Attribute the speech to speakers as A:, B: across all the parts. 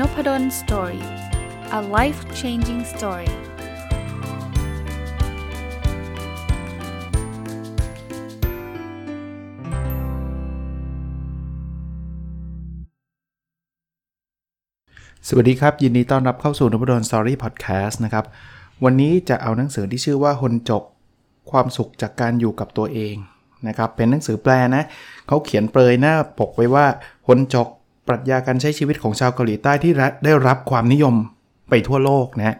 A: n o p a d o n story a life changing story สวัสดีครับ ยินดีต้อนรับเข้าสู่นพดล Story พอดแคสต์นะครับ วันนี้จะเอาหนังสือที่ชื่อว่าฮนจกความสุขจากการอยู่กับตัวเองนะครับ เป็นหนังสือแปลนะเขาเขียนเปรยหน้าปกไว้ว่าหนจก ปรัชญาการใช้ชีวิตของชาวเกาหลีใต้ที่ได้รับความนิยมไปทั่วโลกนะ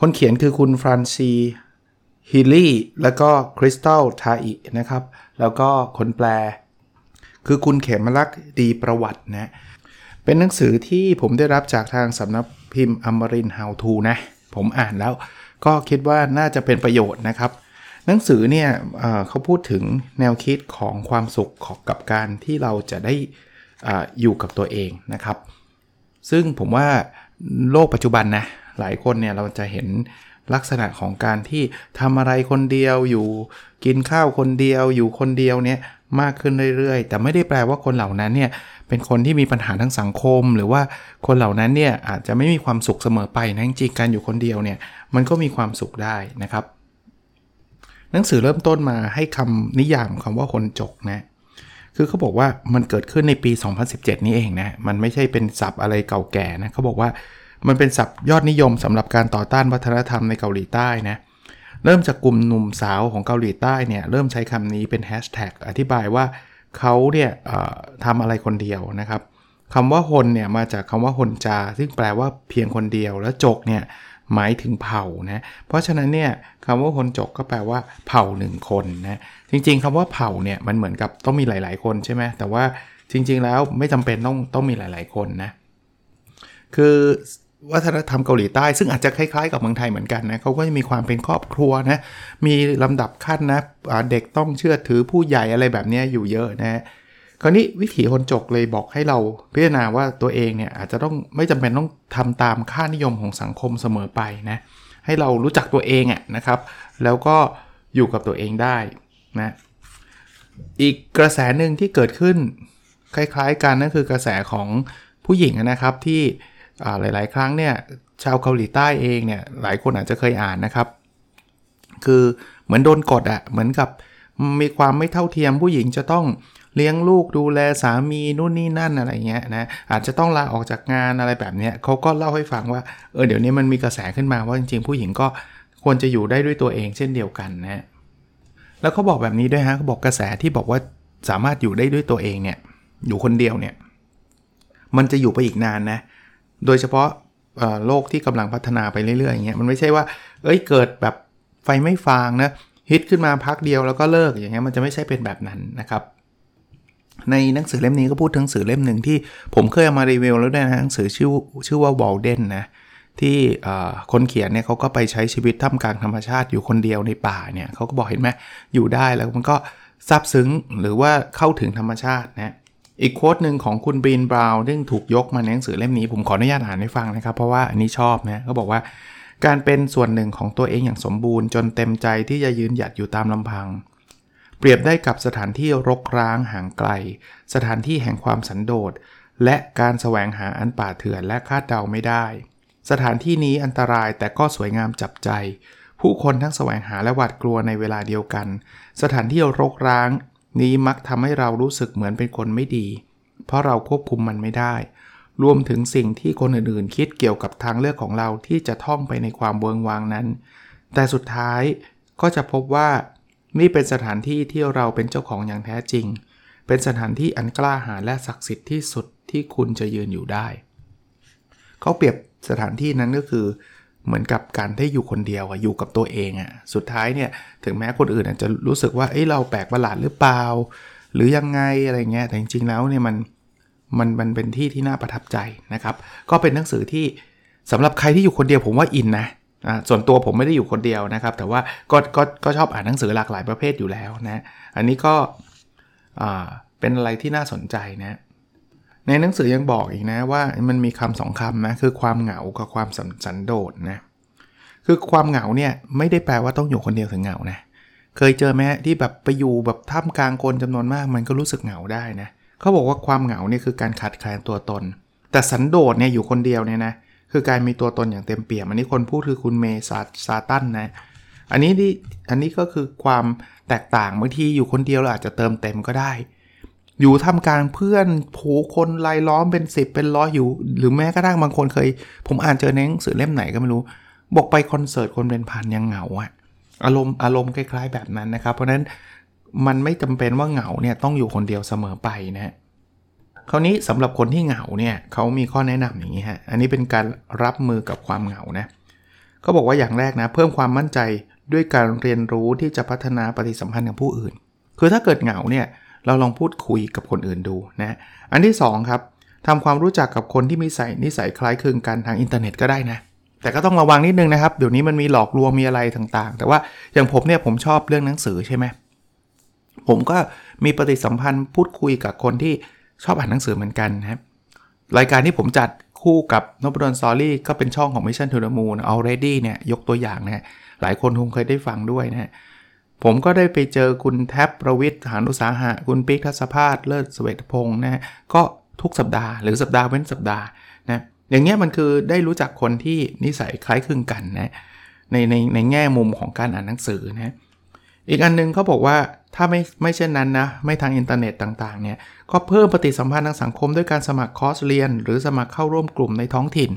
A: คนเขียนคือคุณฟรานซีฮิลลี่แล้วก็คริสตัลทาอินะครับ แล้วก็คนแปล คือคุณเขมลักษ์ดีประวัตินะเป็นหนังสือที่ผมได้รับจากทางสำนักพิมพ์อมรินฮาวทูนะผมอ่านแล้วก็คิดว่าน่าจะเป็นประโยชน์นะครับ หนังสือเนี่ยเขาพูดถึงแนวคิดของความสุขของกับการที่เราจะได้ ออยู่กับตัวเองนะครับ ซึ่งผมว่าโลกปัจจุบันนะหลายคนเนี่ยเราจะเห็นลักษณะของการที่ทำอะไรคนเดียวอยู่กินข้าวคนเดียวอยู่คนเดียวเนี่ยมากขึ้นเรื่อยๆ แต่ไม่ได้แปลว่าคนเหล่านั้นเนี่ยเป็นคนที่มีปัญหาทั้งสังคม หรือว่าคนเหล่านั้นเนี่ยอาจจะไม่มีความสุขเสมอไปนะจริงๆการอยู่คนเดียวเนี่ยมันก็มีความสุขได้นะครับ หนังสือเริ่มต้นมาให้คำนิยามคำว่าคนจกนะ คือเขาบอกว่ามันเกิดขึ้นในปี 2017 นี้เองนะ มันไม่ใช่เป็นศัพท์อะไรเก่าแก่นะเขาบอกว่ามันเป็นศัพท์ยอดนิยมสำหรับการต่อต้านวัฒนธรรมในเกาหลีใต้นะ เริ่มจากกลุ่มหนุ่มสาวของเกาหลีใต้เนี่ยเริ่มใช้คำนี้เป็นแฮชแท็กอธิบายว่าเขาเนี่ยทำอะไรคนเดียวนะครับคำว่าฮนเนี่ยมาจากคำว่าฮนจา ซึ่งแปลว่าเพียงคนเดียว แล้วจกเนี่ย หมายถึงเผ่านะ เพราะฉะนั้นเนี่ยคำว่าคนจกก็แปลว่าเผ่าหนึ่งคนนะ จริงๆคำว่าเผ่าเนี่ยมันเหมือนกับต้องมีหลาย ๆ คนใช่ไหมแต่ว่าจริง ๆ แล้วไม่จำเป็นต้องต้องมีหลาย ๆ คนนะ คือวัฒนธรรมเกาหลีใต้ซึ่งอาจจะคล้ายๆกับเมืองไทยเหมือนกันนะเขาก็จะมีความเป็นครอบครัวนะ มีลำดับขั้นนะเด็กต้องเชื่อถือผู้ใหญ่อะไรแบบนี้อยู่เยอะนะ คราวนี้วิถีคนจกเลยบอกให้เราพิจารณาว่าตัวเองเนี่ยอาจจะต้องไม่จำเป็นต้องทำตามค่านิยมของสังคมเสมอไปนะให้เรารู้จักตัวเองอะนะครับ แล้วก็อยู่กับตัวเองได้นะอีกกระแสหนึ่งที่เกิดขึ้นคล้าย ๆ กันนั่นคือกระแสของผู้หญิงนะครับที่หลาย ๆ ครั้งเนี่ยชาวเกาหลีใต้เองเนี่ยหลายคนอาจจะเคยอ่านนะครับ คือเหมือนโดนกดอะเหมือนกับมีความไม่เท่าเทียมผู้หญิงจะต้อง เลี้ยงลูกดูแลสามีนู่นนี่นั่นอะไรเงี้ยนะอาจจะต้องลาออกจากงานอะไรแบบเนี้ยเขาก็เล่าให้ฟังว่าเออเดี๋ยวนี้มันมีกระแสขึ้นมาว่าจริง ๆ ผู้หญิงก็ควรจะอยู่ได้ด้วยตัวเองเช่นเดียวกันนะแล้วเขาบอกแบบนี้ด้วยฮะเขาบอกกระแสที่บอกว่าสามารถอยู่ได้ด้วยตัวเองเนี่ยอยู่คนเดียวเนี่ยมันจะอยู่ไปอีกนานนะโดยเฉพาะโลกที่กำลังพัฒนาไปเรื่อยๆอย่างเงี้ยมันไม่ใช่ว่า เอ้ยเกิดแบบไฟไม่ฟางนะฮิตขึ้นมาพักเดียวแล้วก็เลิกอย่างเงี้ยมันจะไม่ใช่เป็นแบบนั้นนะครับ ในหนังสือเล่มนี้ก็พูดถึงหนังสือเล่มหนึ่งที่ผมเคยเอามารีวิวแล้วด้วยนะหนังสือชื่อชื่อว่าวอลเดนนะที่คนเขียนเนี่ยเขาก็ไปใช้ชีวิตท่ามกลางธรรมชาติอยู่คนเดียวในป่าเนี่ยเขาก็บอกเห็นไหมอยู่ได้แล้วมันก็ซาบซึ้งหรือว่าเข้าถึงธรรมชาตินะอีกโค้ดหนึ่งของคุณบีนบราวน์ซึ่งถูกยกมาในหนังสือเล่มนี้ผมขออนุญาตอ่านให้ฟังนะครับ เพราะว่าอันนี้ชอบนะเขาบอกว่า การเป็นส่วนหนึ่งของตัวเองอย่างสมบูรณ์ จนเต็มใจที่จะยืนหยัดอยู่ตามลำพัง เปรียบได้กับสถานที่รกร้างห่างไกล สถานที่แห่งความสันโดษ และการแสวงหาอันป่าเถื่อนและคาดเดาไม่ได้ สถานที่นี้อันตรายแต่ก็สวยงามจับใจ ผู้คนทั้งแสวงหาและหวาดกลัวในเวลาเดียวกัน สถานที่รกร้าง นี้มักทำให้เรารู้สึกเหมือนเป็นคนไม่ดี เพราะเราควบคุมมันไม่ได้ รวมถึงสิ่งที่คนอื่นๆ คิดเกี่ยวกับทางเลือกของเราที่จะท่องไปในความเบิงวางนั้น แต่สุดท้ายก็จะพบว่า นี่เป็นสถานที่ที่เราเป็นเจ้าของอย่างแท้จริง เป็นสถานที่อันกล้าหาญและศักดิ์สิทธิ์ที่สุดที่คุณจะยืนอยู่ได้ เขาเปรียบสถานที่นั้นก็คือเหมือนกับการได้อยู่คนเดียวอยู่กับตัวเองอะสุดท้ายเนี่ยถึงแม้คนอื่นอาจจะรู้สึกว่าเอ้ยเราแปลกประหลาดหรือเปล่า หรือยังไงอะไรเงี้ยแต่จริงๆแล้วเนี่ยมันมันมันเป็นที่ที่น่าประทับใจนะครับ ก็เป็นหนังสือที่สำหรับใครที่อยู่คนเดียวผมว่าอินนะ ส่วนตัวผมไม่ได้อยู่คนเดียวนะครับ แต่ว่าก็ก็ก็ชอบอ่านหนังสือหลากหลายประเภทอยู่แล้วนะอันนี้ก็เป็นอะไรที่น่าสนใจนะในหนังสือยังบอกอีกนะว่ามันมีคำสองคำนะคือความเหงากับความสันโดษนะคือความเหงาเนี่ยไม่ได้แปลว่าต้องอยู่คนเดียวถึงเหงานะเคยเจอไหมที่แบบไปอยู่แบบท่ามกลางคนจำนวนมากมันก็รู้สึกเหงาได้นะเขาบอกว่าความเหงาเนี่ยคือการขาดแคลนตัวตน แต่สันโดษเนี่ยอยู่คนเดียวเนี่ยนะ คือการมีตัวตนอย่างเต็มเปี่ยม อันนี้คนพูดคือคุณเมซาซาตันนะ อันนี้ที่อันนี้ก็คือความแตกต่างบางทีอยู่คนเดียวเราอาจจะเติมเต็มก็ได้ อยู่ทำการเพื่อนผูคนรายล้อมเป็น10เป็นร้อยอยู่ หรือแม้กระทั่งบางคนเคย ผมอ่านเจอในหนังสือเล่มไหนก็ไม่รู้ บอกไปคอนเสิร์ตคนเป็นพันยังเหงาอะอารมณ์อารมณ์คล้ายๆแบบนั้นนะครับ เพราะฉะนั้นมันไม่จำเป็นว่าเหงาเนี่ยต้องอยู่คนเดียวเสมอไปนะฮะ คราวนี้สำหรับคนที่เหงาเนี่ยเขามีข้อแนะนำอย่างนี้ฮะ อันนี้เป็นการรับมือกับความเหงานะเขาบอกว่าอย่างแรกนะ เพิ่มความมั่นใจด้วยการเรียนรู้ที่จะพัฒนาปฏิสัมพันธ์กับผู้อื่น คือถ้าเกิดเหงาเนี่ยเราลองพูดคุยกับคนอื่นดูนะอันที่2ครับทำความรู้จักกับคนที่มีอุปนิสัยคล้ายคลึงกันทางอินเทอร์เน็ตก็ได้นะ แต่ก็ต้องระวังนิดนึงนะครับ เดี๋ยวนี้มันมีหลอกลวงมีอะไรต่างๆ แต่ว่าอย่างผมเนี่ยผมชอบเรื่องหนังสือใช่ไหมผมก็มีปฏิสัมพันธ์พูดคุยกับคนที่ ชอบอ่านหนังสือเหมือนกันนะครับรายการที่ผมจัดคู่กับนพดล Story ก็เป็นช่องของ Mission to the Moon already เนี่ยยกตัวอย่างนะหลายคนคงเคยได้ฟังด้วยนะผมก็ได้ไปเจอคุณแท็บประวิทย์หานุสาหะ คุณปิ๊กทัศภาสเลิศสเวทพงศ์นะก็ทุกสัปดาห์หรือสัปดาห์เว้นสัปดาห์นะอย่างเงี้ยมันคือได้รู้จักคนที่นิสัยคล้ายคลึงกันนะในในในแง่มุมของการอ่านหนังสือนะ อีกอันนึงเขาบอกว่าถ้าไม่ไม่เช่นนั้นนะไม่ทางอินเทอร์เน็ตต่างๆเนี่ยก็เพิ่มปฏิสัมพันธ์ทางสังคมด้วยการสมัครคอร์สเรียน หรือสมัครเข้าร่วมกลุ่มในท้องถิ่น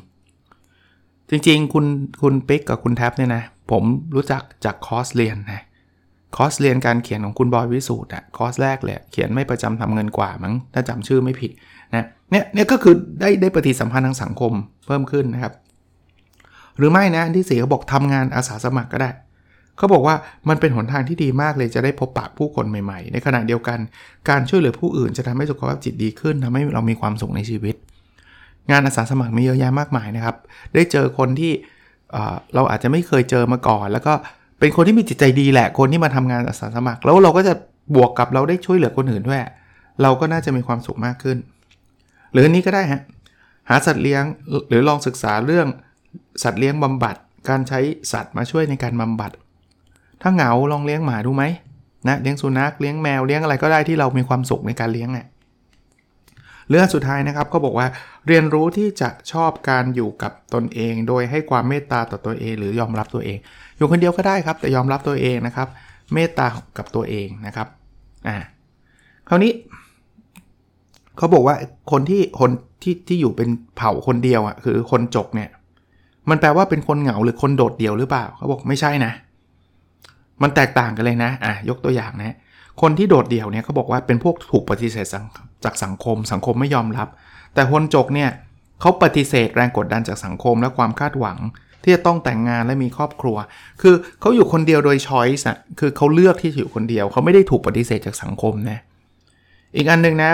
A: จริงๆ คุณคุณปิ๊กกับคุณแท็ปเนี่ยนะผมรู้จักจากคอร์สเรียนนะคอร์สเรียนการเขียนของคุณบอยวิสูตรอะคอร์สแรกเลยเขียนไม่ประจำทำเงินกว่ามั้งถ้าจำชื่อไม่ผิดนะเนี่ยเนี่ยก็คือได้ได้ปฏิสัมพันธ์ทางสังคมเพิ่มขึ้นนะครับ หรือไม่นะที่สี่เขาบอกทำงานอาสาสมัครก็ได้ เขาบอกว่ามันเป็นหนทางที่ดีมากเลยจะได้พบปะผู้คนใหม่ๆ ในขณะเดียวกัน การช่วยเหลือผู้อื่นจะทำให้สุขภาพจิตดีขึ้นทำให้เรามีความสุขในชีวิต งานอาสาสมัครมีเยอะแยะมากมายนะครับ ได้เจอคนที่เราอาจจะไม่เคยเจอมาก่อน แล้วก็เป็นคนที่มีจิตใจดีแหละ คนที่มาทำงานอาสาสมัคร แล้วเราก็จะบวกกับเราได้ช่วยเหลือคนอื่นด้วย เราก็น่าจะมีความสุขมากขึ้น หรืออันนี้ก็ได้ฮะหาสัตว์เลี้ยงหรือลองศึกษาเรื่องสัตว์เลี้ยงบำบัด การใช้สัตว์มาช่วยในการบำบัด ถ้าเหงาลองเลี้ยงหมาดูไหมนะเลี้ยงสุนัขเลี้ยงแมวเลี้ยงอะไรก็ได้ที่เรามีความสุขในการเลี้ยงเนี่ยเรื่องสุดท้ายนะครับก็บอกว่าเรียนรู้ที่จะชอบการอยู่กับตนเอง โดยให้ความเมตตาต่อตัวเอง หรือยอมรับตัวเอง อยู่คนเดียวก็ได้ครับแต่ยอมรับตัวเองนะครับ เมตตากับตัวเองนะครับอ่าคราวนี้เขาบอกว่าคนที่คนที่ที่อยู่เป็นเผ่าคนเดียวอะคือคนจกเนี่ยมันแปลว่าเป็นคนเหงาหรือคนโดดเดี่ยวหรือเปล่าเขาบอกไม่ใช่นะ มันแตกต่างกันเลยนะอะยกตัวอย่างนะคนที่โดดเดี่ยวเนี่ยเขาบอกว่าเป็นพวกถูกปฏิเสธจากสังคม สังคมไม่ยอมรับ แต่คนจกเนี่ยเขาปฏิเสธแรงกดดันจากสังคมและความคาดหวัง ที่จะต้องแต่งงานและมีครอบครัว คือเขาอยู่คนเดียวโดยช้อยส์อะคือเขาเลือกที่จะอยู่คนเดียวเขาไม่ได้ถูกปฏิเสธจากสังคมนะอีกอันหนึ่งนะ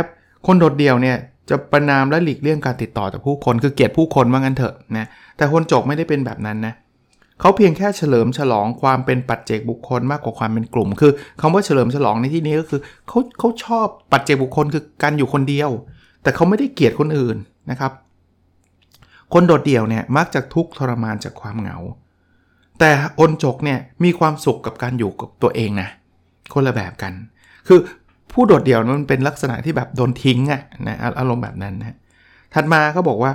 A: คนโดดเดี่ยวเนี่ยจะประนามและหลีกเลี่ยงการติดต่อจากผู้คน คือเกลียดผู้คนว่างั้นเถอะนะแต่คนจกไม่ได้เป็นแบบนั้นนะเขาเพียงแค่เฉลิมฉลองความเป็นปัจเจกบุคคลมากกว่าความเป็นกลุ่ม คือคำว่าเฉลิมฉลองในที่นี้ก็คือเขาเขาชอบปัจเจกบุคคลคือการอยู่คนเดียว แต่เขาไม่ได้เกลียดคนอื่นนะครับ คนโดดเดี่ยวเนี่ยมักจะทุกข์ทรมานจากความเหงา แต่อนจกเนี่ยมีความสุขกับการอยู่กับตัวเองนะคนละแบบกัน คือผู้โดดเดี่ยวมันเป็นลักษณะที่แบบโดนทิ้งอะนะอารมณ์แบบนั้นนะถัดมาเขาบอกว่า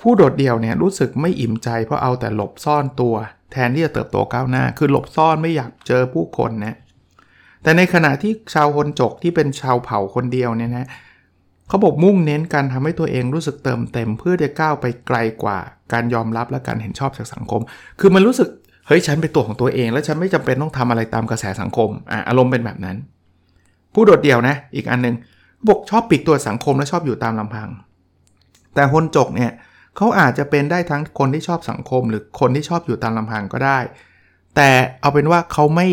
A: ผู้โดดเดี่ยวเนี่ยรู้สึกไม่อิ่มใจเพราะเอาแต่หลบซ่อนตัว แทนที่จะเติบโตก้าวหน้า คือหลบซ่อนไม่อยากเจอผู้คนนะแต่ในขณะที่ชาวคนจกที่เป็นชาวเผ่าคนเดียวเนี่ยนะเขาบอกมุ่งเน้นการทำให้ตัวเองรู้สึกเติมเต็ม เพื่อจะก้าวไปไกลกว่า การยอมรับและการเห็นชอบจากสังคม คือมันรู้สึกเฮ้ยฉันเป็นตัวของตัวเอง แล้วฉันไม่จำเป็นต้องทำอะไรตามกระแสสังคมอะอารมณ์เป็นแบบนั้น ผู้โดดเดี่ยวนะอีกอันหนึ่งบอกชอบปิดตัวสังคมและชอบอยู่ตามลำพัง แต่คนจกเนี่ยเขาอาจจะเป็นได้ทั้งคนที่ชอบสังคม หรือคนที่ชอบอยู่ตามลำพังก็ได้ แต่เอาเป็นว่าเขาไม่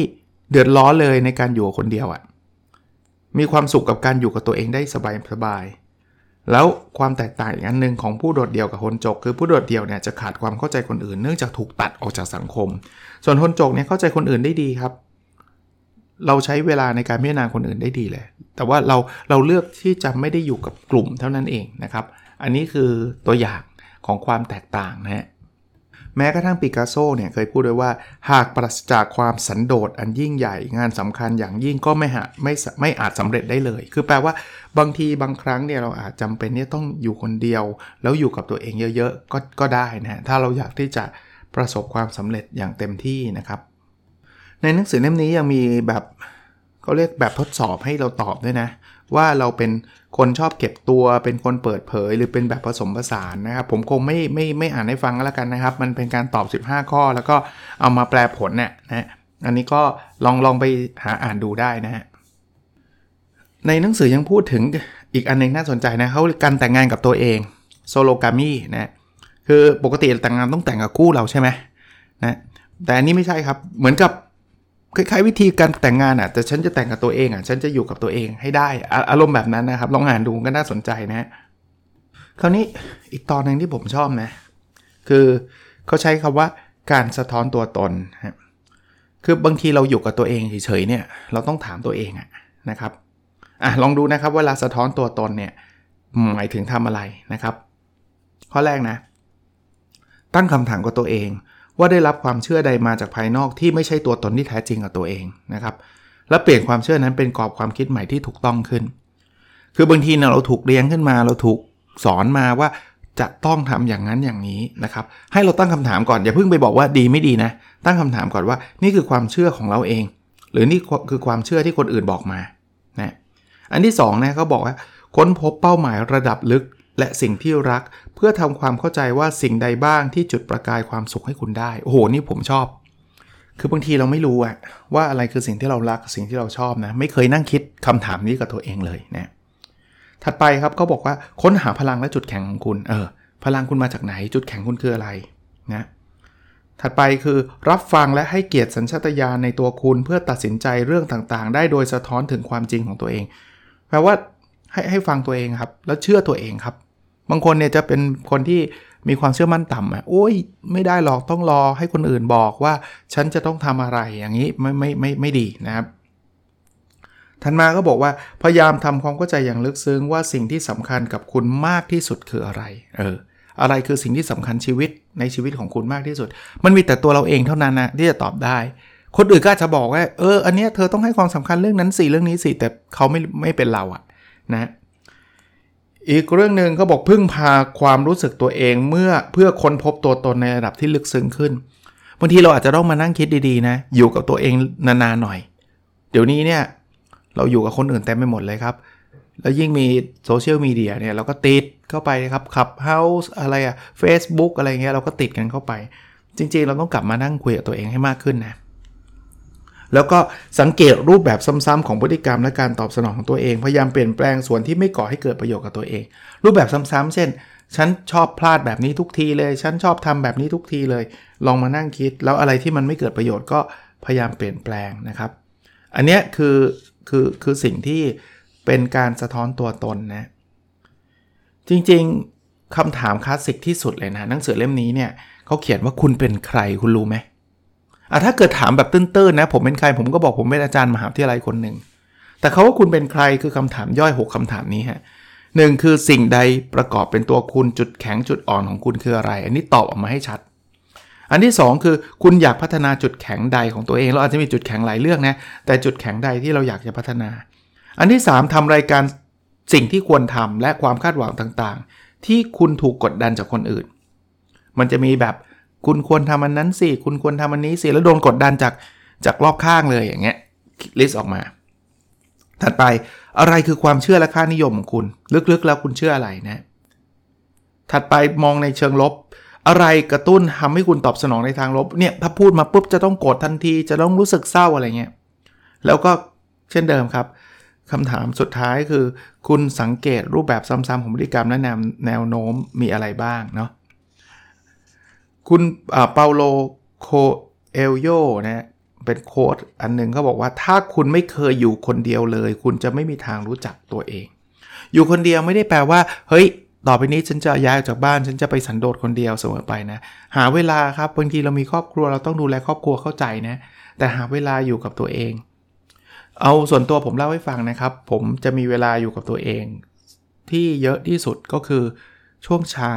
A: เดือดร้อนเลยในการอยู่คนเดียวอะ่ะ มีความสุขกับการอยู่กับตัวเองได้สบายสบายแล้วความแตกต่างอีกอันหนึ่งของผู้โดดเดี่ยวกับคนจก คือผู้โดดเดี่ยวเนี่ยจะขาดความเข้าใจคนอื่น เนื่องจากถูกตัดออกจากสังคม ส่วนคนจกเนี่ยเข้าใจคนอื่นได้ดีครับ เราใช้เวลาในการพิจารณาคนอื่นได้ดีเลย แต่ว่าเราเราเลือกที่จะไม่ได้อยู่กับกลุ่มเท่านั้นเองนะครับ อันนี้คือตัวอย่าง ของความแตกต่างนะฮะแม้กระทั่งปิกัสโซเนี่ยเคยพูดไว้ว่า หากปราศจากความสันโดษอันยิ่งใหญ่งานสำคัญอย่างยิ่งก็ไม่หาไม่ไม่อาจสำเร็จได้เลย คือแปลว่าบางทีบางครั้งเนี่ยเราอาจจำเป็นเนี่ยต้องอยู่คนเดียว แล้วอยู่กับตัวเองเยอะๆก็ก็ได้นะถ้าเราอยากที่จะประสบความสำเร็จอย่างเต็มที่นะครับ ในหนังสือเล่มนี้ยังมีแบบเขาเรียกแบบทดสอบให้เราตอบด้วยนะ ว่าเราเป็นคนชอบเก็บตัวเป็นคนเปิดเผย หรือเป็นแบบผสมผสานนะครับผมคงไม่ไม่ไม่อ่านให้ฟังแล้วกันนะครับ มันเป็นการตอบ 15 ข้อ แล้วก็เอามาแปลผลเนี่ยนะอันนี้ก็ลองลองไปหาอ่านดูได้นะฮะในหนังสือยังพูดถึงอีกอันนึงน่าสนใจนะเขาการแต่งงานกับตัวเองโซโลกามีนะคือปกติแต่งงานต้องแต่งกับคู่เราใช่ไหมนะแต่อันนี้ไม่ใช่ครับเหมือนกับ คล้ายๆวิธีการแต่งงานอะแต่ฉันจะแต่งกับตัวเองอะฉันจะอยู่กับตัวเองให้ได้อารมณ์แบบนั้นนะครับ ลองอ่านดูก็น่าสนใจนะ คราวนี้อีกตอนหนึ่งที่ผมชอบนะ คือเขาใช้คำว่าการสะท้อนตัวตนคือบางทีเราอยู่กับตัวเองเฉยๆเนี่ยเราต้องถามตัวเองอะนะครับอะลองดูนะครับเวลาสะท้อนตัวตนเนี่ยหมายถึงทำอะไรนะครับ ข้อแรกนะ ตั้งคำถามกับตัวเอง ว่าได้รับความเชื่อใดมาจากภายนอกที่ไม่ใช่ตัวตนที่แท้จริงกับตัวเองนะครับและเปลี่ยนความเชื่อนั้นเป็นกรอบความคิดใหม่ที่ถูกต้องขึ้น คือบางทีเนี่ยเราถูกเลี้ยงขึ้นมา เราถูกสอนมาว่าจะต้องทำอย่างนั้นอย่างนี้นะครับให้เราตั้งคำถามก่อนอย่าเพิ่งไปบอกว่าดีไม่ดีนะ ตั้งคำถามก่อนว่านี่คือความเชื่อของเราเอง หรือนี่คือความเชื่อที่คนอื่นบอกมานะอันที่2นะเขาบอกว่าค้นพบเป้าหมายระดับลึก และสิ่งที่รักเพื่อทำความเข้าใจว่าสิ่งใดบ้างที่จุดประกายความสุขให้คุณได้ โอ้โห นี่ผมชอบ คือบางทีเราไม่รู้อะว่าอะไรคือสิ่งที่เรารักสิ่งที่เราชอบนะ ไม่เคยนั่งคิดคำถามนี้กับตัวเองเลยนะถัดไปครับเขาบอกว่าค้นหาพลังและจุดแข็งของคุณเออพลังคุณมาจากไหนจุดแข็งคุณคืออะไรนะถัดไปคือรับฟังและให้เกียรติสัญชาตญาณในตัวคุณเพื่อตัดสินใจเรื่องต่างๆ ได้โดยสะท้อนถึงความจริงของตัวเองแปลว่าให้ให้ฟังตัวเองครับ แล้วเชื่อตัวเองครับ บางคนเนี่ยจะเป็นคนที่มีความเชื่อมั่นต่ำอะโอ้ยไม่ได้หรอกต้องรอให้คนอื่นบอกว่า ฉันจะต้องทำอะไรอย่างนี้ไม่ไม่ไม่ไม่ดีนะครับทันมาก็บอกว่าพยายามทำความเข้าใจอย่างลึกซึ้งว่าสิ่งที่สำคัญกับคุณมากที่สุดคืออะไร เออ อะไรคือสิ่งที่สำคัญชีวิตในชีวิตของคุณมากที่สุด มันมีแต่ตัวเราเองเท่านั้นนะที่จะตอบได้ คนอื่นก็จะบอกว่าเอออันนี้เธอต้องให้ความสำคัญเรื่องนั้นสิเรื่องนี้สิแต่เขาไม่ไม่เป็นเราอะนะ อีกเรื่องหนึ่งก็บอกพึ่งพาความรู้สึกตัวเองเมื่อเพื่อค้นพบตัวตนในระดับที่ลึกซึ้งขึ้นบางทีเราอาจจะต้องมานั่งคิดดีๆนะ อยู่กับตัวเองนานๆหน่อย เดี๋ยวนี้เนี่ยเราอยู่กับคนอื่นเต็มไปหมดเลยครับ แล้วยิ่งมีโซเชียลมีเดียเนี่ยเราก็ติดเข้าไปครับ Clubhouse อะไรอะ Facebook อะไรเงี้ยเราก็ติดกันเข้าไป จริงๆ เราต้องกลับมานั่งคุยกับตัวเองให้มากขึ้นนะ แล้วก็สังเกตรูปแบบซ้ำๆของพฤติกรรมและการตอบสนองของตัวเอง พยายามเปลี่ยนแปลงส่วนที่ไม่ก่อให้เกิดประโยชน์กับตัวเอง รูปแบบซ้ำๆเช่น ฉันชอบพลาดแบบนี้ทุกทีเลย ฉันชอบทำแบบนี้ทุกทีเลย ลองมานั่งคิด แล้วอะไรที่มันไม่เกิดประโยชน์ก็พยายามเปลี่ยนแปลงนะครับ อันนี้คือคือคือสิ่งที่เป็นการสะท้อนตัวตนนะ จริงๆคำถามคลาสสิกที่สุดเลยนะหนังสือเล่มนี้เนี่ยเขาเขียนว่าคุณเป็นใครคุณรู้ไหม อะถ้าเกิดถามแบบตื้นๆนะ ผมเป็นใครผมก็บอกผมเป็นอาจารย์มหาวิทยาลัยคนหนึ่ง แต่เขาว่าคุณเป็นใครคือคำถามย่อย 6คำถามนี้ฮะหนึ่งคือสิ่งใดประกอบเป็นตัวคุณจุดแข็งจุดอ่อนของคุณคืออะไร อันนี้ตอบออกมาให้ชัด อันที่ 2 คือคุณอยากพัฒนาจุดแข็งใดของตัวเอง เราอาจจะมีจุดแข็งหลายเรื่องนะแต่จุดแข็งใดที่เราอยากจะพัฒนา อันที่ 3ทำรายการสิ่งที่ควรทำและความคาดหวังต่างๆ ที่คุณถูกกดดันจากคนอื่น มันจะมีแบบ คุณควรทำอันนั้นสิ คุณควรทำอันนี้สิ แล้วโดนกดดันจากจากรอบข้างเลยอย่างเงี้ยลิสต์ออกมา ถัดไปอะไรคือความเชื่อและค่านิยมของคุณ ลึกๆแล้วคุณเชื่ออะไรนะ ถัดไปมองในเชิงลบ อะไรกระตุ้นทำให้คุณตอบสนองในทางลบเนี่ยถ้าพูดมาปุ๊บจะต้องโกรธทันที จะต้องรู้สึกเศร้าอะไรเงี้ยแล้วก็เช่นเดิมครับคำถามสุดท้ายคือ คุณสังเกตรูปแบบซ้ำๆของพฤติกรรมและแนวแนวโน้มมีอะไรบ้างเนาะ คุณเปาโลโคเอลโยนะเป็นโค้ดอันหนึ่งเขาบอกว่าถ้าคุณไม่เคยอยู่คนเดียวเลย คุณจะไม่มีทางรู้จักตัวเอง อยู่คนเดียวไม่ได้แปลว่า เฮ้ย ต่อไปนี้ฉันจะย้ายออกจากบ้าน ฉันจะไปสันโดษคนเดียวเสมอไปนะ หาเวลาครับบางทีเรามีครอบครัวเราต้องดูแลครอบครัวเข้าใจนะ แต่หาเวลาอยู่กับตัวเอง เอาส่วนตัวผมเล่าให้ฟังนะครับ ผมจะมีเวลาอยู่กับตัวเอง ที่เยอะที่สุดก็คือช่วงเช้า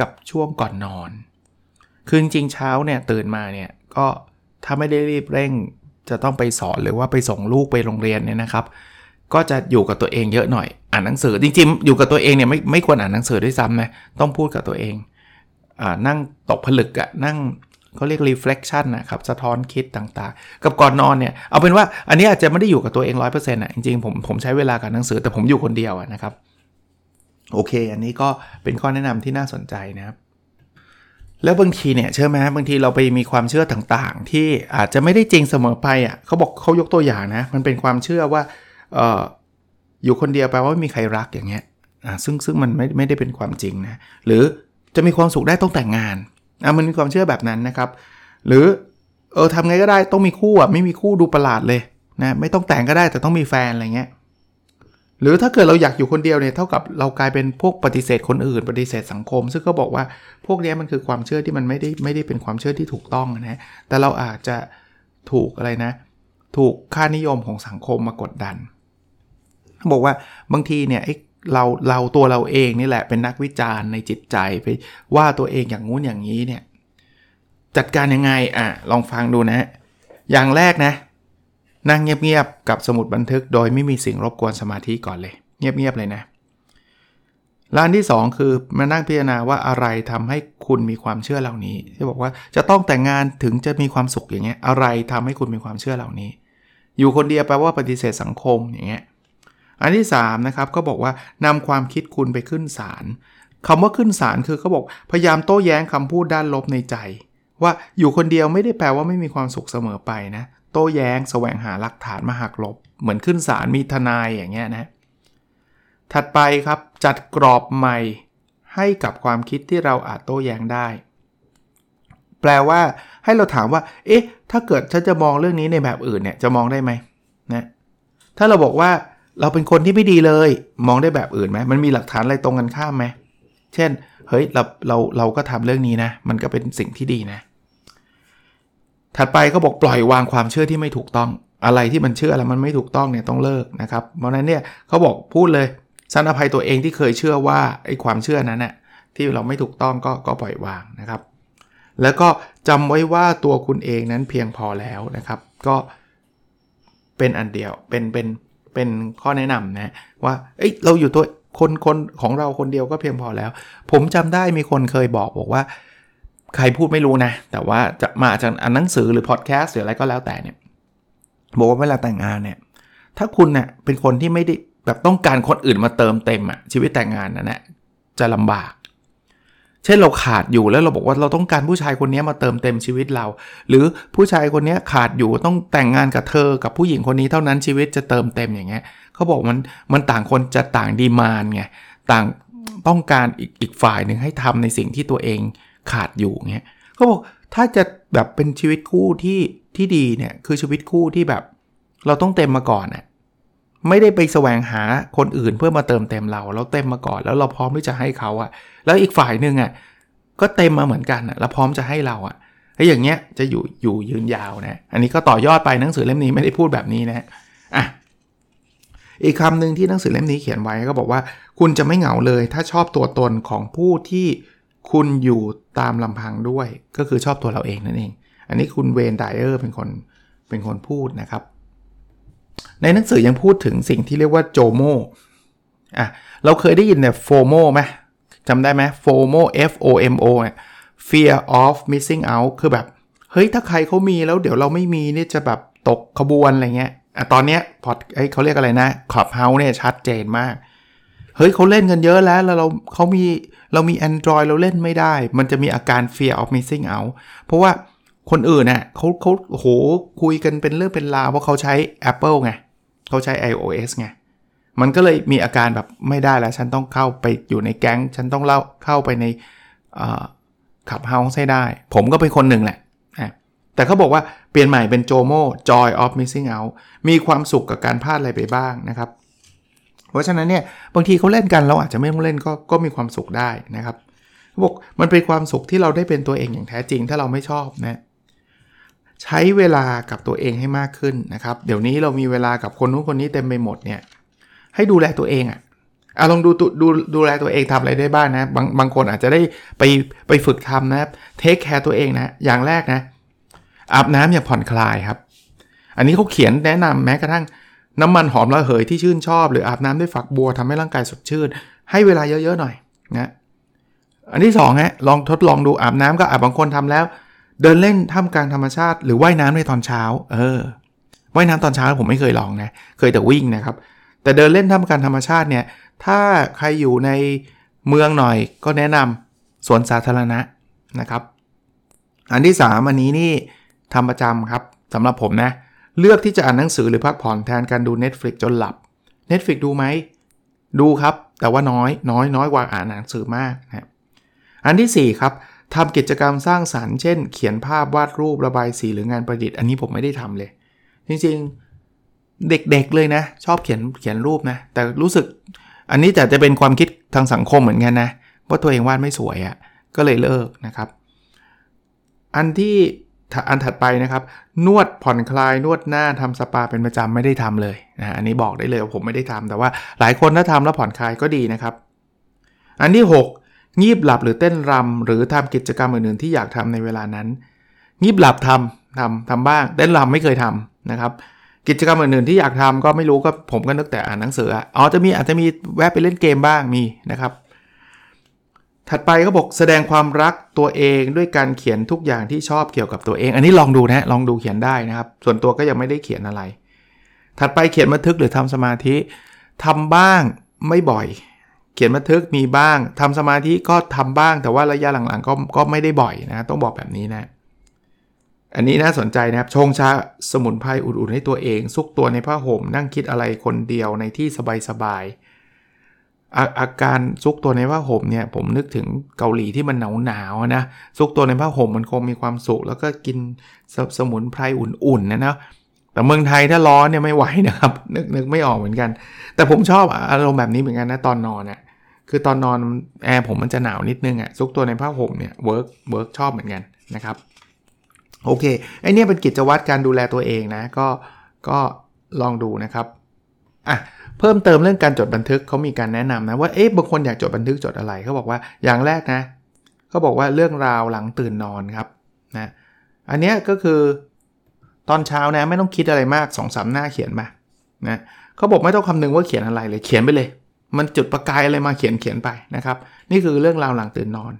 A: กับช่วงก่อนนอน คือจริงเช้าเนี่ยตื่นมาเนี่ยก็ถ้าไม่ได้รีบเร่งจะต้องไปสอนหรือว่าไปส่งลูกไปโรงเรียนเนี่ยนะครับ ก็จะอยู่กับตัวเองเยอะหน่อย อ่านหนังสือจริงๆ อยู่กับตัวเองเนี่ยไม่ไม่ควรอ่านหนังสือด้วยซ้ำนะต้องพูดกับตัวเองอ่านั่งตกผลึกอะนั่งเขาเรียก reflection นะครับสะท้อนคิดต่างๆ กับก่อนนอนเนี่ยเอาเป็นว่าอันนี้อาจจะไม่ได้อยู่กับตัวเอง100%อะจริงๆผมผมใช้เวลากับหนังสือแต่ผมอยู่คนเดียวนะครับ โอเค อันนี้ก็เป็นข้อแนะนำที่น่าสนใจนะครับ แล้วบางทีเนี่ยเชื่อไหมบางทีเราไปมีความเชื่อต่างๆ ที่อาจจะไม่ได้จริงเสมอไปอะเขาบอกเขายกตัวอย่างนะ มันเป็นความเชื่อว่าเอออยู่คนเดียวแปลว่าไม่มีใครรักอย่างเงี้ยอ่าซึ่งซึ่งมันไม่ไม่ได้เป็นความจริงนะ หรือจะมีความสุขได้ต้องแต่งงานอะมันมีความเชื่อแบบนั้นนะครับ หรือเออทำไงก็ได้ต้องมีคู่อะไม่มีคู่ดูประหลาดเลยนะไม่ต้องแต่งก็ได้แต่ต้องมีแฟนอะไรเงี้ย หรือถ้าเกิดเราอยากอยู่คนเดียวเนี่ยเท่ากับเรากลายเป็นพวกปฏิเสธคนอื่น ปฏิเสธสังคม ซึ่งก็บอกว่าพวกนี้มันคือความเชื่อที่มันไม่ได้ไม่ได้เป็นความเชื่อที่ถูกต้องนะแต่เราอาจจะถูกอะไรนะ ถูกค่านิยมของสังคมมากดดันบอกว่าบางทีเนี่ยเราเราตัวเราเองนี่แหละเป็นนักวิจารณ์ในจิตใจไปว่าตัวเองอย่างงู้นอย่างนี้เนี่ยจัดการยังไงอะลองฟังดูนะ อย่างแรกนะ นั่งเงียบๆกับสมุดบันทึกโดยไม่มีสิ่งรบกวนสมาธิก่อนเลย เงียบๆเลยนะร้านที่ 2 คือมานั่งพิจารณาว่าอะไรทำให้คุณมีความเชื่อเหล่านี้ ที่บอกว่าจะต้องแต่งงานถึงจะมีความสุขอย่างเงี้ยอะไรทำให้คุณมีความเชื่อเหล่านี้ อยู่คนเดียวแปลว่าปฏิเสธสังคมอย่างเงี้ยอันที่3นะครับก็บอกว่านำความคิดคุณไปขึ้นศาลคำว่าขึ้นศาลคือเขาบอกพยายามโต้แย้งคำพูดด้านลบในใจ ว่าอยู่คนเดียวไม่ได้แปลว่าไม่มีความสุขเสมอไปนะ โต้แย้งแสวงหาหลักฐานมาหักลบ เหมือนขึ้นศาลมีทนายอย่างเงี้ยนะถัดไปครับจัดกรอบใหม่ให้กับความคิดที่เราอาจโต้แย้งได้ แปลว่าให้เราถามว่า เอ๊ะ ถ้าเกิดฉันจะมองเรื่องนี้ในแบบอื่นเนี่ยจะมองได้ไหมนะถ้าเราบอกว่าเราเป็นคนที่ไม่ดีเลย มองได้แบบอื่นไหมมันมีหลักฐานอะไรตรงกันข้ามไหมเช่น เฮ้ยเราเราเราก็ทำเรื่องนี้นะ มันก็เป็นสิ่งที่ดีนะ ถัดไปก็บอกปล่อยวางความเชื่อที่ไม่ถูกต้อง อะไรที่มันเชื่อแล้วมันไม่ถูกต้องเนี่ยต้องเลิกนะครับ เพราะนั้นเนี่ยเขาบอกพูดเลยสันอภัยตัวเองที่เคยเชื่อว่าไอ้ความเชื่อนั้นน่ะที่เราไม่ถูกต้องก็ก็ปล่อยวางนะครับ แล้วก็จำไว้ว่าตัวคุณเองนั้นเพียงพอแล้วนะครับ ก็เป็นอันเดียวเป็นเป็นเป็นข้อแนะนำนะว่าเอ้ยเราอยู่ตัวคนคนของเราคนเดียวก็เพียงพอแล้ว ผมจำได้มีคนเคยบอกบอกว่า ใครพูดไม่รู้นะ แต่ว่าจะมาจากอันหนังสือหรือพอดแคสต์หรืออะไรก็แล้วแต่เนี่ยบอกว่าเวลาแต่งงานเนี่ย ถ้าคุณเนะ่ยเป็นคนที่ไม่ได้แบบต้องการคนอื่นมาเติมเต็มอะชีวิตแต่งงานนะนแหละจะลำบาก เช่นเราขาดอยู่แล้วเราบอกว่าเราต้องการผู้ชายคนนี้มาเติมเต็มชีวิตเรา หรือผู้ชายคนนี้ขาดอยู่ต้องแต่งงานกับเธอกับผู้หญิงคนนี้เท่านั้นชีวิตจะเติมเต็มอย่างเงี้ยเขาบอกมันมันต่างคนจะต่างดีมานไงต่างต้องการอีกอีกฝ่ายหนึ่งให้ทำในสิ่งที่ตัวเอง ขาดอยู่เงี้ยเขาบอกถ้าจะแบบเป็นชีวิตคู่ที่ที่ดีเนี่ยคือชีวิตคู่ที่แบบ เราต้องเต็มมาก่อนน่ะไม่ได้ไปแสวงหาคนอื่นเพื่อมาเติมเต็มเรา เราเต็มมาก่อน แล้วเราพร้อมที่จะให้เขาอะแล้วอีกฝ่ายหนึ่งอะก็เต็มมาเหมือนกันอะแล้วพร้อมจะให้เราอะไอ้อย่างเงี้ยจะอยู่อยู่ยืนยาวนะอันนี้ก็ต่อยอดไปหนังสือเล่มนี้ไม่ได้พูดแบบนี้นะอะอีกคำหนึ่งที่หนังสือเล่มนี้เขียนไว้ก็บอกว่า คุณจะไม่เหงาเลย ถ้าชอบตัวตนของผู้ที่ คุณอยู่ตามลำพังด้วย ก็คือชอบตัวเราเองนั่นเอง อันนี้คุณเวนไดเออร์เป็นคนเป็นคนพูดนะครับ ในหนังสือยังพูดถึงสิ่งที่เรียกว่าโจโมอะเราเคยได้ยินเนี่ยโฟโมไหมจำได้ไหมโฟโม F O M O fear of missing out คือแบบ เฮ้ย ถ้าใครเขามีแล้วเดี๋ยวเราไม่มีนี่จะแบบตกขบวนอะไรเงี้ยอะตอนเนี้ยพอไอเขาเรียกอะไรนะคลับเฮาส์เนี่ยชัดเจนมาก เฮ้ยเขาเล่นกันเยอะแล้วแล้วเราเขามีเรามี Android เราเล่นไม่ได้ มันจะมีอาการ fear of missing out เพราะว่าคนอื่นเน่ยเขาเขาโหคุยกันเป็นเรื่องเป็นราวเพราะเขาใช้ Apple ไงเขาใช้ iOS ไงมันก็เลยมีอาการแบบไม่ได้แล้ว ฉันต้องเข้าไปอยู่ในแก๊ง ฉันต้องเล่าเข้าไปในขับเฮาส์ให้ได้ ผมก็เป็นคนหนึ่งแหละ แต่เขาบอกว่าเปลี่ยนใหม่เป็นโจโม joy of missing out มีความสุขกับการพลาดอะไรไปบ้างนะครับ เพราะฉะนั้นเนี่ยบางทีเขาเล่นกันเราอาจจะไม่ต้องเล่นก็ก็มีความสุขได้นะครับบอกมันเป็นความสุขที่เราได้เป็นตัวเองอย่างแท้จริง ถ้าเราไม่ชอบนะใช้เวลากับตัวเองให้มากขึ้นนะครับ เดี๋ยวนี้เรามีเวลากับคนนู้นคนนี้เต็มไปหมดเนี่ยให้ดูแลตัวเองอะ่ะอะลองดูดูดูแลตัวเองทำอะไรได้บ้างนะบางบางคนอาจจะได้ไปไปฝึกทำนะครับเทคแคร์ตัวเองนะอย่างแรกนะอาบน้ำอย่างผ่อนคลายครับ อันนี้เขาเขียนแนะนำแม้กระทั่ง น้ำมันหอมระเหยที่ชื่นชอบ หรืออาบน้ำด้วยฝักบัวทำให้ร่างกายสดชื่น ให้เวลาเยอะๆหน่อยนะอันที่2ฮะลองทดลองดูอาบน้ำก็อาบบางคนทำแล้ว เดินเล่นท่ามกลางธรรมชาติ หรือว่ายน้ำในตอนเช้า เออว่ายน้ำตอนเช้าผมไม่เคยลองนะเคยแต่วิ่งนะครับ แต่เดินเล่นท่ามกลางธรรมชาติเนี่ย ถ้าใครอยู่ในเมืองหน่อยก็แนะนำสวนสาธารณะนะครับ อันที่ 3 อันนี้นี่ทำประจำครับสำหรับผมนะ เลือกที่จะอ่านหนังสือหรือพักผ่อนแทนการดู Netflix จนหลับ Netflix ดูไหม ดูครับ แต่ว่าน้อยน้อยน้อยกว่าอ่านหนังสือมากนะอันที่ 4 ครับทำกิจกรรมสร้างสารรค์เช่น เขียนภาพวาดรูประบายสีหรืองานประดิษฐ์อันนี้ผมไม่ได้ทำเลย จริงๆเด็กๆเลยนะ ชอบเขียนเขียนรูปนะ แต่รู้สึกอันนี้แต่จะเป็นความคิดทางสังคมเหมือนกันนะว่าตัวเองวาดไม่สวยอะ่ะก็เลยเลิกนะครับ อันที่ อันถัดไปนะครับ นวดผ่อนคลายนวดหน้าทำสปาเป็นประจำไม่ได้ทำเลยนะอันนี้บอกได้เลยว่าผมไม่ได้ทำแต่ว่าหลายคนถ้าทำแล้วผ่อนคลายก็ดีนะครับ อันที่ 6 งีบหลับหรือเต้นรำหรือทำกิจกรรมอื่นๆที่อยากทำในเวลานั้น งีบหลับทำทำทำบ้าง เต้นรำไม่เคยทำนะครับกิจกรรมอื่นๆที่อยากทำก็ไม่รู้ก็ผมก็นึกแต่อ่านหนังสืออ๋อจะมีอาจจะมีแวะไปเล่นเกมบ้างมีนะครับ ถัดไปก็บอกแสดงความรักตัวเองด้วยการเขียนทุกอย่างที่ชอบเกี่ยวกับตัวเอง อันนี้ลองดูนะลองดูเขียนได้นะครับ ส่วนตัวก็ยังไม่ได้เขียนอะไร ถัดไปเขียนบันทึกหรือทำสมาธิทำบ้างไม่บ่อย เขียนบันทึกมีบ้างทำสมาธิก็ทำบ้าง แต่ว่าระยะหลังๆ ก็ก็ไม่ได้บ่อยนะต้องบอกแบบนี้นะ อันนี้น่าสนใจนะครับชงชาสมุนไพรอุ่นๆให้ตัวเอง ซุกตัวในผ้าห่มนั่งคิดอะไรคนเดียวในที่สบายๆ อาอาการซุกตัวในผ้าห่มเนี่ยผมนึกถึงเกาหลีที่มันหนาวหนาวนะซุกตัวในผ้าห่มมันคงมีความสุข แล้วก็กินชาสมุนไพรอุ่นๆนะนะแต่เมืองไทยถ้าร้อนเนี่ยไม่ไหวนะครับนึกนึกไม่ออกเหมือนกัน แต่ผมชอบอารมณ์แบบนี้เหมือนกันนะตอนนอนนะ่ะคือตอนนอนแอร์ผมมันจะหนาวนิดนึงอะ่ะซุกตัวในผ้าห่มเนี่ย work work ชอบเหมือนกันนะครับโอเคไอเนี้ยเป็นกิจวัตรการดูแลตัวเองนะก็ก็ลองดูนะครับ อะเพิ่มเติมเรื่องการจดบันทึกเขามีการแนะนำนะว่าเอ๊ะบางคนอยากจดบันทึกจดอะไรเขาบอกว่าอย่างแรกนะเขาบอกว่าเรื่องราวหลังตื่นนอนครับนะอันนี้ก็คือตอนเช้านะไม่ต้องคิดอะไรมาก2อสหน้าเขียนมานะเขาบอกไม่ต้องคำนึงว่าเขียนอะไรเลยเขียนไปเลย มันจุดประกายอะไรมาเขียนเขียนไปนะครับ นี่คือเรื่องราวหลังตื่นนอน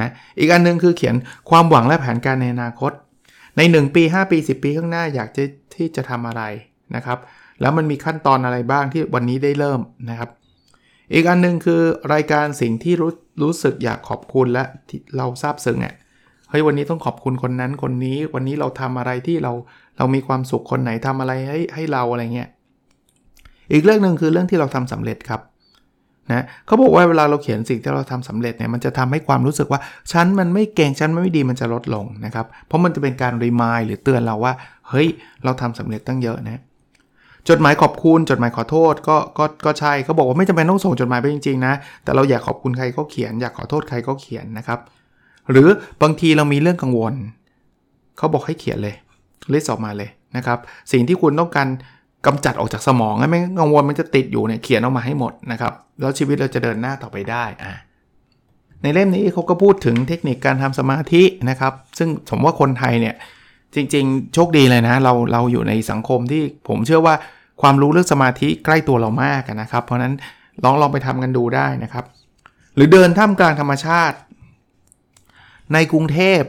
A: นะอีกอันนึงคือเขียนความหวังและแผนการในอนาคต ใน 1 ปี 5 ปี 10 ปีข้างหน้าอยากจะที่จะทำอะไรนะครับ แล้วมันมีขั้นตอนอะไรบ้างที่วันนี้ได้เริ่มนะครับ อีกอันนึงคือรายการสิ่งที่รู้รู้สึกอยากขอบคุณและเราทราบซึ้งอะเฮ้ยวันนี้ต้องขอบคุณคนนั้นคนนี้วันนี้เราทำอะไรที่เราเรามีความสุขคนไหนทำอะไรให้ให้เราอะไรเงี้ยอีกเรื่องหนึ่งคือเรื่องที่เราทำสำเร็จครับนะเขาบอกว่าเวลาเราเขียนสิ่งที่เราทำสำเร็จเนี่ยมันจะทำให้ความรู้สึกว่าฉันมันไม่เก่งฉันไม่ดีมันจะลดลงนะครับ เพราะมันจะเป็นการรีมายหรือเตือนเราว่า เฮ้ย เราทำสำเร็จตั้งเยอะนะ จดหมายขอบคุณจดหมายขอโทษก็ก็ก็ใช่เขาบอกว่าไม่จำเป็นต้องส่งจดหมายไปจริงๆนะ แต่เราอยากขอบคุณใครก็เขียน อยากขอโทษใครก็เขียนนะครับ หรือบางทีเรามีเรื่องกังวลเขาบอกให้เขียนเลยลิสต์ออกมาเลยนะครับสิ่งที่คุณต้องการกำจัดออกจากสมองไม่กังวลมันจะติดอยู่เนี่ยเขียนออกมาให้หมดนะครับแล้วชีวิตเราจะเดินหน้าต่อไปได้อ่าในเล่มนี้เขาก็พูดถึงเทคนิคการทำสมาธินะครับ ซึ่งผมว่าคนไทยเนี่ยจริงๆ โชคดีเลยนะ เราเราอยู่ในสังคมที่ผมเชื่อว่า ความรู้เรื่องสมาธิใกล้ตัวเรามากนะครับ เพราะนั้นลองลองไปทำกันดูได้นะครับ หรือเดินท่ามกลางธรรมชาติ ในกรุงเทพ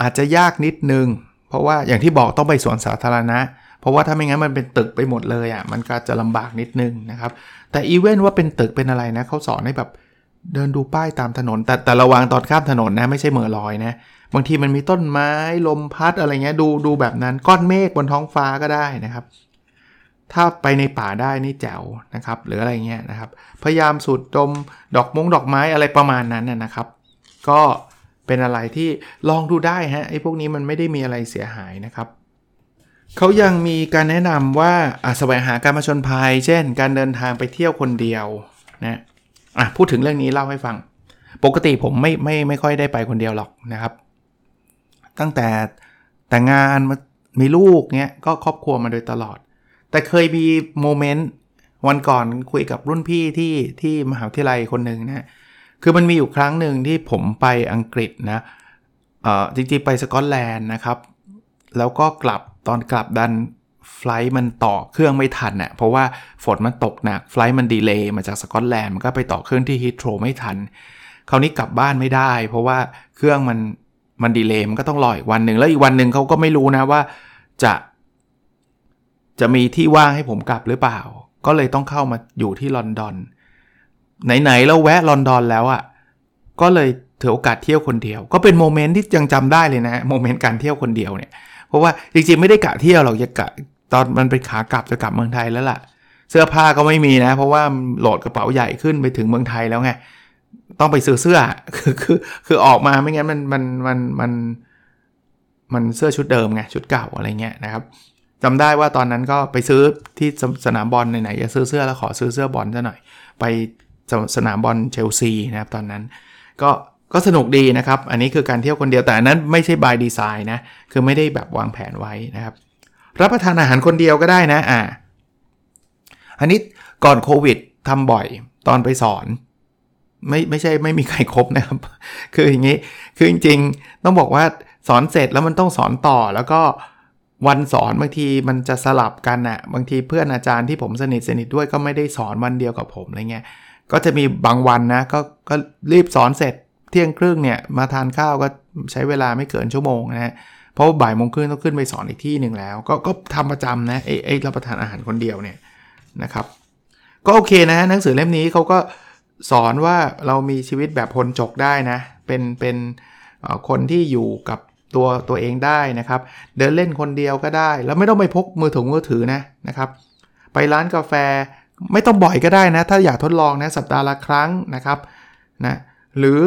A: อาจจะยากนิดนึง เพราะว่าอย่างที่บอกต้องไปสวนสาธารณะ เพราะว่าถ้าไม่งั้นมันเป็นตึกไปหมดเลยอะ่ะมันก็จะลำบากนิดนึงนะครับ แต่อีเวนต์ว่าเป็นตึกเป็นอะไรนะเขาสอนให้แบบเดินดูป้ายตามถนน แต่แต่ระวังตอนข้ามถนนนะไม่ใช่เหมือลอยนะบางทีมันมีต้นไม้ลมพัดอะไรเงี้ยดูดูแบบนั้นก้อนเมฆบนท้องฟ้าก็ได้นะครับ ถ้าไปในป่าได้นี่แจ๋วนะครับ หรืออะไรเงี้ยนะครับ พยายามสูดดมดอกมงดอกไม้อะไรประมาณนั้นนะครับ ก็เป็นอะไรที่ลองดูได้ฮะไอ้พวกนี้มันไม่ได้มีอะไรเสียหายนะครับเขายังมีการแนะนำว่าอาสวงหาการมาชนภัย เช่น การเดินทางไปเที่ยวคนเดียวนะอะพูดถึงเรื่องนี้เล่าให้ฟัง ปกติผมไม่ไม่ไม่ค่อยได้ไปคนเดียวหรอกนะครับ ตั้งแต่แต่งงานมีลูกเนี้ยก็ครอบครัวมาโดยตลอด แต่เคยมีmoment วันก่อนคุยกับรุ่นพี่ที่ที่มหาวิทยาลัยคนหนึ่งนะคือมันมีอยู่ครั้งหนึ่งที่ผมไปอังกฤษนะเอ่อจริงๆไปสกอตแลนด์นะครับ แล้วก็กลับตอนกลับดัน flight มันต่อเครื่องไม่ทันนะ่ะเพราะว่าฝนมันตกหนัก flight มัน delay มาจากสกอตแลนด์มันก็ไปต่อเครื่องที่ Heathrow ไม่ทัน คราวนี้กลับบ้านไม่ได้ เพราะว่าเครื่องมันมัน delay มันก็ต้องรออีกวันหนึ่งแล้วอีกวันหนึ่งเขาก็ไม่รู้นะว่าจะ จะมีที่ว่างให้ผมกลับหรือเปล่า ก็เลยต้องเข้ามาอยู่ที่ลอนดอน ไหนๆเราแวะลอนดอนแล้วอะ่ะ ก็เลยถือโอกาสเที่ยวคนเดียว ก็เป็นโมเมนต์ที่ยังจำได้เลยนะโมเมนต์การเที่ยวคนเดียวเนี่ย เพราะว่าจริงๆไม่ได้กะเที่ยวหรอกจะกะตอนมันเป็นขากลับจะกลับเมืองไทยแล้วล่ะ เสื้อผ้าก็ไม่มีนะ เพราะว่าโหลดกระเป๋าใหญ่ขึ้นไปถึงเมืองไทยแล้วไงต้องไปซื้อเสื้อคือคือคือออกมาไม่งั้นมันมันมันมันมันเสื้อชุดเดิมไงชุดเก่าอะไรเงี้ยนะครับ จำได้ว่าตอนนั้นก็ไปซื้อที่สนามบอลไหนๆจะซื้อเสื้อแล้วขอซื้อเสื้อบอลซะหน่อย ไปสนามบอลเชลซีนะครับตอนนั้น ก็ก็สนุกดีนะครับ อันนี้คือการเที่ยวคนเดียวแต่อันนั้นไม่ใช่บายดีไซน์นะ คือไม่ได้แบบวางแผนไว้นะครับ รับประทานอาหารคนเดียวก็ได้นะอ่าอันนี้ก่อนโควิดทำบ่อยตอนไปสอน ไม่ไม่ใช่ไม่มีใครครบนะครับ คืออย่างนี้คือจริงๆ ต้องบอกว่าสอนเสร็จแล้วมันต้องสอนต่อแล้วก็ วันสอนบางทีมันจะสลับกันอะบางทีเพื่อนอาจารย์ที่ผมสนิทสนิทด้วยก็ไม่ได้สอนวันเดียวกับผมอะไรเงี้ยก็จะมีบางวันนะก็ก็รีบสอนเสร็จเที่ยงครึ่งเนี่ยมาทานข้าวก็ใช้เวลาไม่เกินชั่วโมงนะฮะเพราะบ่ายโมงครึ่งต้องขึ้นไปสอนอีกที่หนึ่งแล้ว ก็ก็ทำประจำนะไอ้ไอ้รับประทานอาหารคนเดียวเนี่ยนะครับ ก็โอเคนะหนังสือเล่มนี้เขาก็สอนว่าเรามีชีวิตแบบพลจกได้นะ เป็นเป็นคนที่อยู่กับ ตัวตัวเองได้นะครับ เดินเล่นคนเดียวก็ได้ แล้วไม่ต้องไปพกมือถือมือถือนะนะครับ ไปร้านกาแฟไม่ต้องบ่อยก็ได้นะ ถ้าอยากทดลองนะสัปดาห์ละครั้งนะครับนะหรือ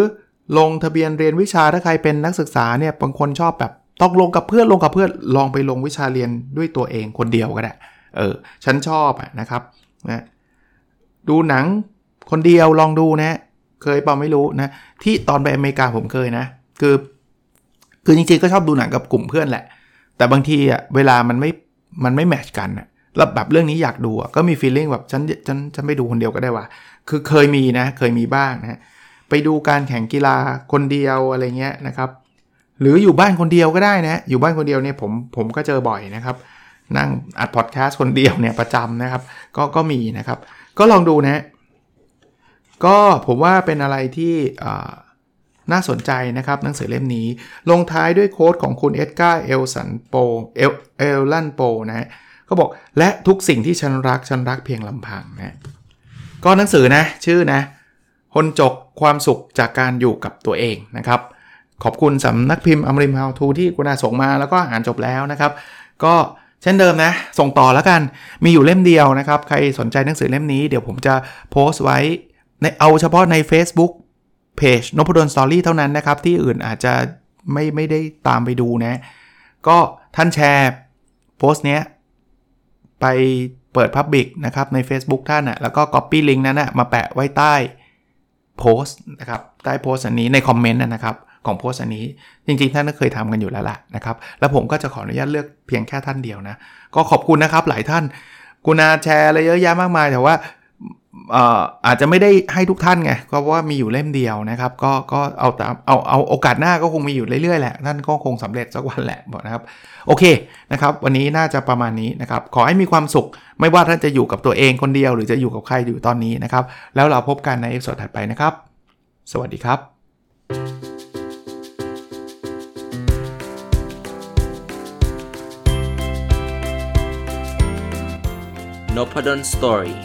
A: ลงทะเบียนเรียนวิชาถ้าใครเป็นนักศึกษาเนี่ยบางคนชอบแบบต้องลงกับเพื่อนลงกับเพื่อนลองไปลงวิชาเรียนด้วยตัวเองคนเดียวก็ได้เออฉันชอบนะครับนะดูหนังคนเดียวลองดูนะ เคยเปล่าไม่รู้นะ ที่ตอนไปอเมริกาผมเคยนะ คือ คือจริงๆก็ชอบดูหนังกับกลุ่มเพื่อนแหละ แต่บางทีอะเวลามันไม่มันไม่แมทช์กันอะแล้วแบบเรื่องนี้อยากดูอะก็มีฟีลลิ่งแบบฉันฉันฉันไม่ดูคนเดียวก็ได้ว่ะคือเคยมีนะเคยมีบ้างนะไปดูการแข่งกีฬาคนเดียวอะไรเงี้ยนะครับ หรืออยู่บ้านคนเดียวก็ได้นะ อยู่บ้านคนเดียวเนี่ยผมผมก็เจอบ่อยนะครับ นั่งอัดพอดแคสต์คนเดียวเนี่ยประจำนะครับ ก็ก็มีนะครับ ก็ลองดูนะ ก็ผมว่าเป็นอะไรที่ น่าสนใจนะครับหนังสือเล่มนี้ ลงท้ายด้วย quote ของคุณเอ็ดการ์เอลสันโปเอลเอลลันโปนะก็บอกและทุกสิ่งที่ฉันรักฉันรักเพียงลำพังนะก็หนังสือนะชื่อนะฮนจกความสุขจากการอยู่กับตัวเองนะครับ ขอบคุณสำนักพิมพ์อมรินทร์ How To ที่กรุณาส่งมาแล้วก็อ่านจบแล้วนะครับ ก็เช่นเดิมนะ ส่งต่อแล้วกันมีอยู่เล่มเดียวนะครับ ใครสนใจหนังสือเล่มนี้เดี๋ยวผมจะโพสต์ไว้ในเอาเฉพาะใน Facebook เพจนพดลสตอรี่เท่านั้นนะครับ ที่อื่นอาจจะไม่ไม่ได้ตามไปดูนะ ก็ท่านแชร์โพสต์เนี้ย ไปเปิด Public นะครับใน Facebook ท่านนะแล้วก็ Copy Link นั้นนะมาแปะไว้ใต้โพสต์นะครับใต้โพสต์อันนี้ในคอมเมนต์นะครับของโพสต์อันนี้จริงๆ ท่านก็เคยทำกันอยู่แล้วล่ะนะครับ แล้วผมก็จะขออนุญาตเลือกเพียงแค่ท่านเดียวนะ ก็ขอบคุณนะครับหลายท่านกุณาแชร์อะไรเยอะแยะมากมายแต่ว่า อาจจะไม่ได้ให้ทุกท่านไงเพราะว่ามีอยู่เล่มเดียวนะครับ ก็ก็เอาตามเอาเอาโอกาสหน้าก็คงมีอยู่เรื่อยๆแหละท่านก็คงสำเร็จสักวันแหละบอกนะครับ โอเคนะครับ วันนี้น่าจะประมาณนี้นะครับ ขอให้มีความสุข ไม่ว่าท่านจะอยู่กับตัวเองคนเดียว หรือจะอยู่กับใครอยู่ตอนนี้นะครับ แล้วเราพบกันใน episode ถัดไปนะครับ สวัสดีครับ
B: n o p a d o n Story